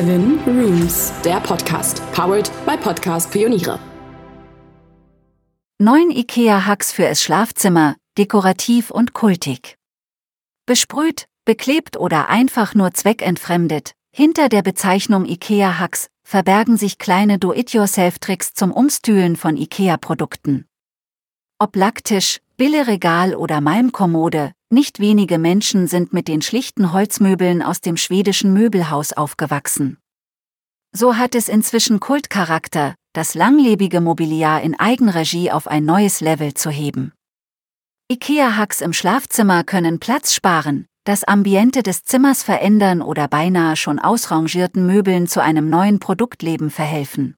Seven Rooms, der Podcast, powered by Podcast Pioniere. Neun IKEA-Hacks für es Schlafzimmer, dekorativ und kultig. Besprüht, beklebt oder einfach nur zweckentfremdet, hinter der Bezeichnung IKEA-Hacks verbergen sich kleine Do-it-yourself-Tricks zum Umstühlen von IKEA-Produkten. Ob Lacktisch, Billeregal oder Malmkommode, nicht wenige Menschen sind mit den schlichten Holzmöbeln aus dem schwedischen Möbelhaus aufgewachsen. So hat es inzwischen Kultcharakter, das langlebige Mobiliar in Eigenregie auf ein neues Level zu heben. IKEA-Hacks im Schlafzimmer können Platz sparen, das Ambiente des Zimmers verändern oder beinahe schon ausrangierten Möbeln zu einem neuen Produktleben verhelfen.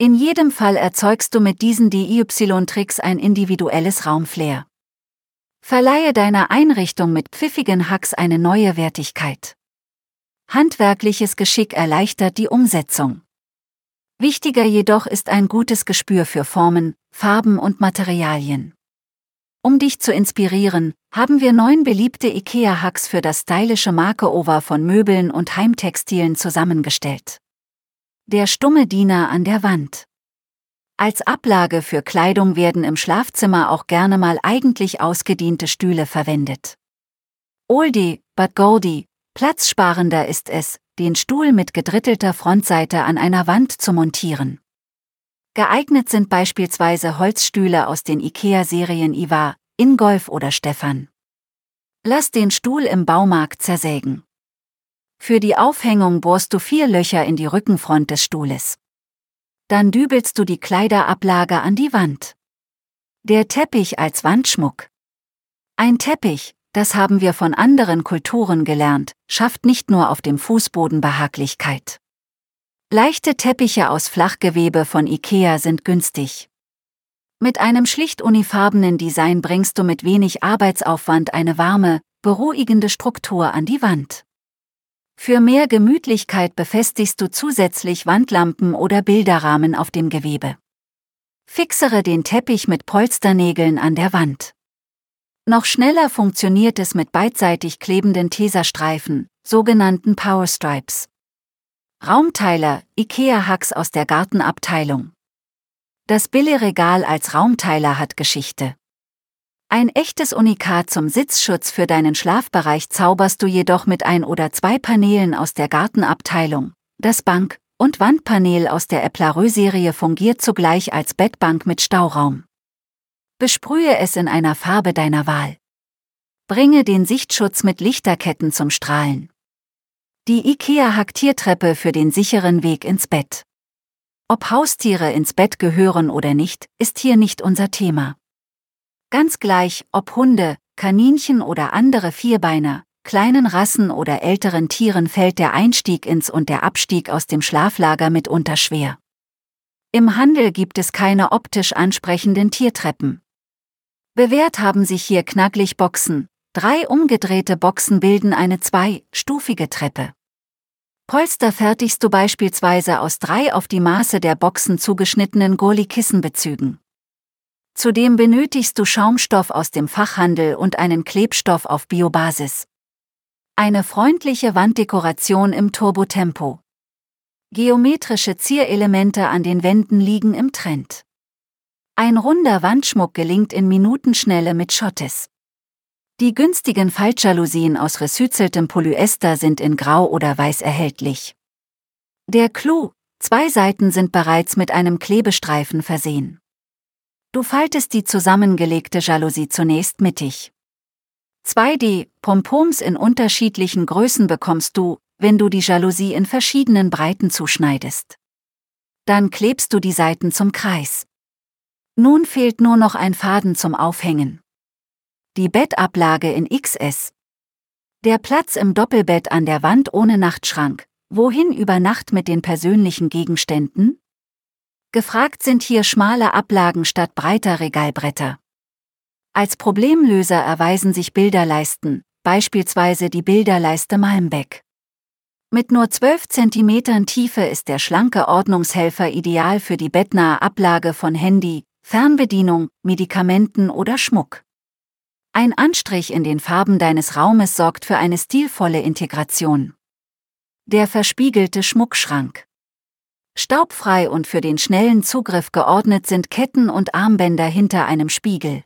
In jedem Fall erzeugst du mit diesen DIY-Tricks ein individuelles Raumflair. Verleihe deiner Einrichtung mit pfiffigen Hacks eine neue Wertigkeit. Handwerkliches Geschick erleichtert die Umsetzung. Wichtiger jedoch ist ein gutes Gespür für Formen, Farben und Materialien. Um dich zu inspirieren, haben wir neun beliebte IKEA-Hacks für das stylische Markeover von Möbeln und Heimtextilien zusammengestellt. Der stumme Diener an der Wand. Als Ablage für Kleidung werden im Schlafzimmer auch gerne mal eigentlich ausgediente Stühle verwendet. Oldie, but Goldie, platzsparender ist es, den Stuhl mit gedrittelter Frontseite an einer Wand zu montieren. Geeignet sind beispielsweise Holzstühle aus den IKEA-Serien Ivar, Ingolf oder Stefan. Lass den Stuhl im Baumarkt zersägen. Für die Aufhängung bohrst du vier Löcher in die Rückenfront des Stuhles dann dübelst du die Kleiderablage an die Wand. Der Teppich als Wandschmuck. Ein Teppich, das haben wir von anderen Kulturen gelernt, schafft nicht nur auf dem Fußboden Behaglichkeit. Leichte Teppiche aus Flachgewebe von IKEA sind günstig. Mit einem schlicht unifarbenen Design bringst du mit wenig Arbeitsaufwand eine warme, beruhigende Struktur an die Wand. Für mehr Gemütlichkeit befestigst du zusätzlich Wandlampen oder Bilderrahmen auf dem Gewebe. Fixere den Teppich mit Polsternägeln an der Wand. Noch schneller funktioniert es mit beidseitig klebenden Teserstreifen, sogenannten Power Stripes. Raumteiler, IKEA-Hacks aus der Gartenabteilung. Das Billeregal als Raumteiler hat Geschichte. Ein echtes Unikat zum Sitzschutz für deinen Schlafbereich zauberst du jedoch mit ein oder zwei Paneelen aus der Gartenabteilung. Das Bank- und Wandpanel aus der Eplareux-Serie fungiert zugleich als Bettbank mit Stauraum. Besprühe es in einer Farbe deiner Wahl. Bringe den Sichtschutz mit Lichterketten zum Strahlen. Die IKEA-Haktiertreppe für den sicheren Weg ins Bett. Ob Haustiere ins Bett gehören oder nicht, ist hier nicht unser Thema. Ganz gleich, ob Hunde, Kaninchen oder andere Vierbeiner, kleinen Rassen oder älteren Tieren fällt der Einstieg ins und der Abstieg aus dem Schlaflager mitunter schwer. Im Handel gibt es keine optisch ansprechenden Tiertreppen. Bewährt haben sich hier knacklig Boxen, drei umgedrehte Boxen bilden eine zweistufige Treppe. Polster fertigst du beispielsweise aus drei auf die Maße der Boxen zugeschnittenen Gurli-Kissenbezügen. Zudem benötigst du Schaumstoff aus dem Fachhandel und einen Klebstoff auf Biobasis. Eine freundliche Wanddekoration im Turbotempo. Geometrische Zierelemente an den Wänden liegen im Trend. Ein runder Wandschmuck gelingt in Minutenschnelle mit Schottes. Die günstigen Faltjalousien aus resüzeltem Polyester sind in Grau oder Weiß erhältlich. Der Clou, zwei Seiten sind bereits mit einem Klebestreifen versehen. Du faltest die zusammengelegte Jalousie zunächst mittig. 2D Pompoms in unterschiedlichen Größen bekommst du, wenn du die Jalousie in verschiedenen Breiten zuschneidest. Dann klebst du die Seiten zum Kreis. Nun fehlt nur noch ein Faden zum Aufhängen. Die Bettablage in XS. Der Platz im Doppelbett an der Wand ohne Nachtschrank. Wohin über Nacht mit den persönlichen Gegenständen? Gefragt sind hier schmale Ablagen statt breiter Regalbretter. Als Problemlöser erweisen sich Bilderleisten, beispielsweise die Bilderleiste Malmbeck. Mit nur 12 cm Tiefe ist der schlanke Ordnungshelfer ideal für die bettnahe Ablage von Handy, Fernbedienung, Medikamenten oder Schmuck. Ein Anstrich in den Farben deines Raumes sorgt für eine stilvolle Integration. Der verspiegelte Schmuckschrank. Staubfrei und für den schnellen Zugriff geordnet sind Ketten und Armbänder hinter einem Spiegel.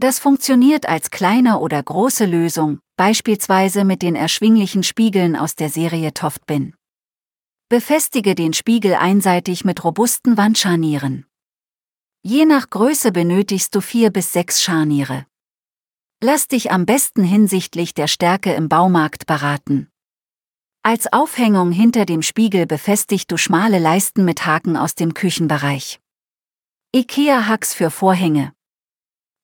Das funktioniert als kleine oder große Lösung, beispielsweise mit den erschwinglichen Spiegeln aus der Serie Toftbin. Befestige den Spiegel einseitig mit robusten Wandscharnieren. Je nach Größe benötigst du vier bis sechs Scharniere. Lass dich am besten hinsichtlich der Stärke im Baumarkt beraten. Als Aufhängung hinter dem Spiegel befestigst du schmale Leisten mit Haken aus dem Küchenbereich. IKEA-Hacks für Vorhänge.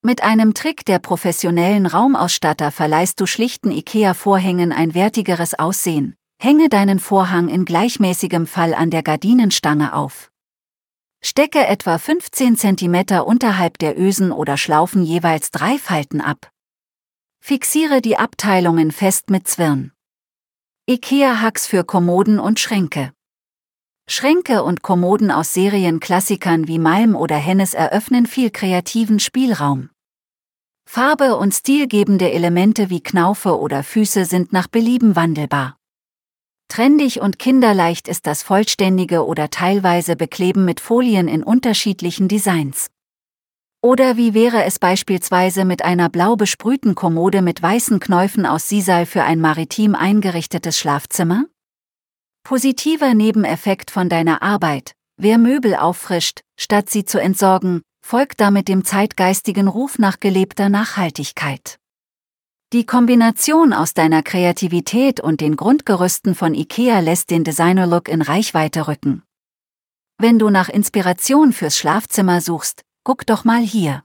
Mit einem Trick der professionellen Raumausstatter verleihst du schlichten IKEA-Vorhängen ein wertigeres Aussehen. Hänge deinen Vorhang in gleichmäßigem Fall an der Gardinenstange auf. Stecke etwa 15 cm unterhalb der Ösen oder Schlaufen jeweils drei Falten ab. Fixiere die Abteilungen fest mit Zwirn. IKEA-Hacks für Kommoden und Schränke. Schränke und Kommoden aus Serienklassikern wie Malm oder Hennes eröffnen viel kreativen Spielraum. Farbe und stilgebende Elemente wie Knaufe oder Füße sind nach Belieben wandelbar. Trendig und kinderleicht ist das vollständige oder teilweise Bekleben mit Folien in unterschiedlichen Designs. Oder wie wäre es beispielsweise mit einer blau besprühten Kommode mit weißen Knäufen aus Sisal für ein maritim eingerichtetes Schlafzimmer? Positiver Nebeneffekt von deiner Arbeit. Wer Möbel auffrischt, statt sie zu entsorgen, folgt damit dem zeitgeistigen Ruf nach gelebter Nachhaltigkeit. Die Kombination aus deiner Kreativität und den Grundgerüsten von IKEA lässt den Designer-Look in Reichweite rücken. Wenn du nach Inspiration fürs Schlafzimmer suchst, guck doch mal hier.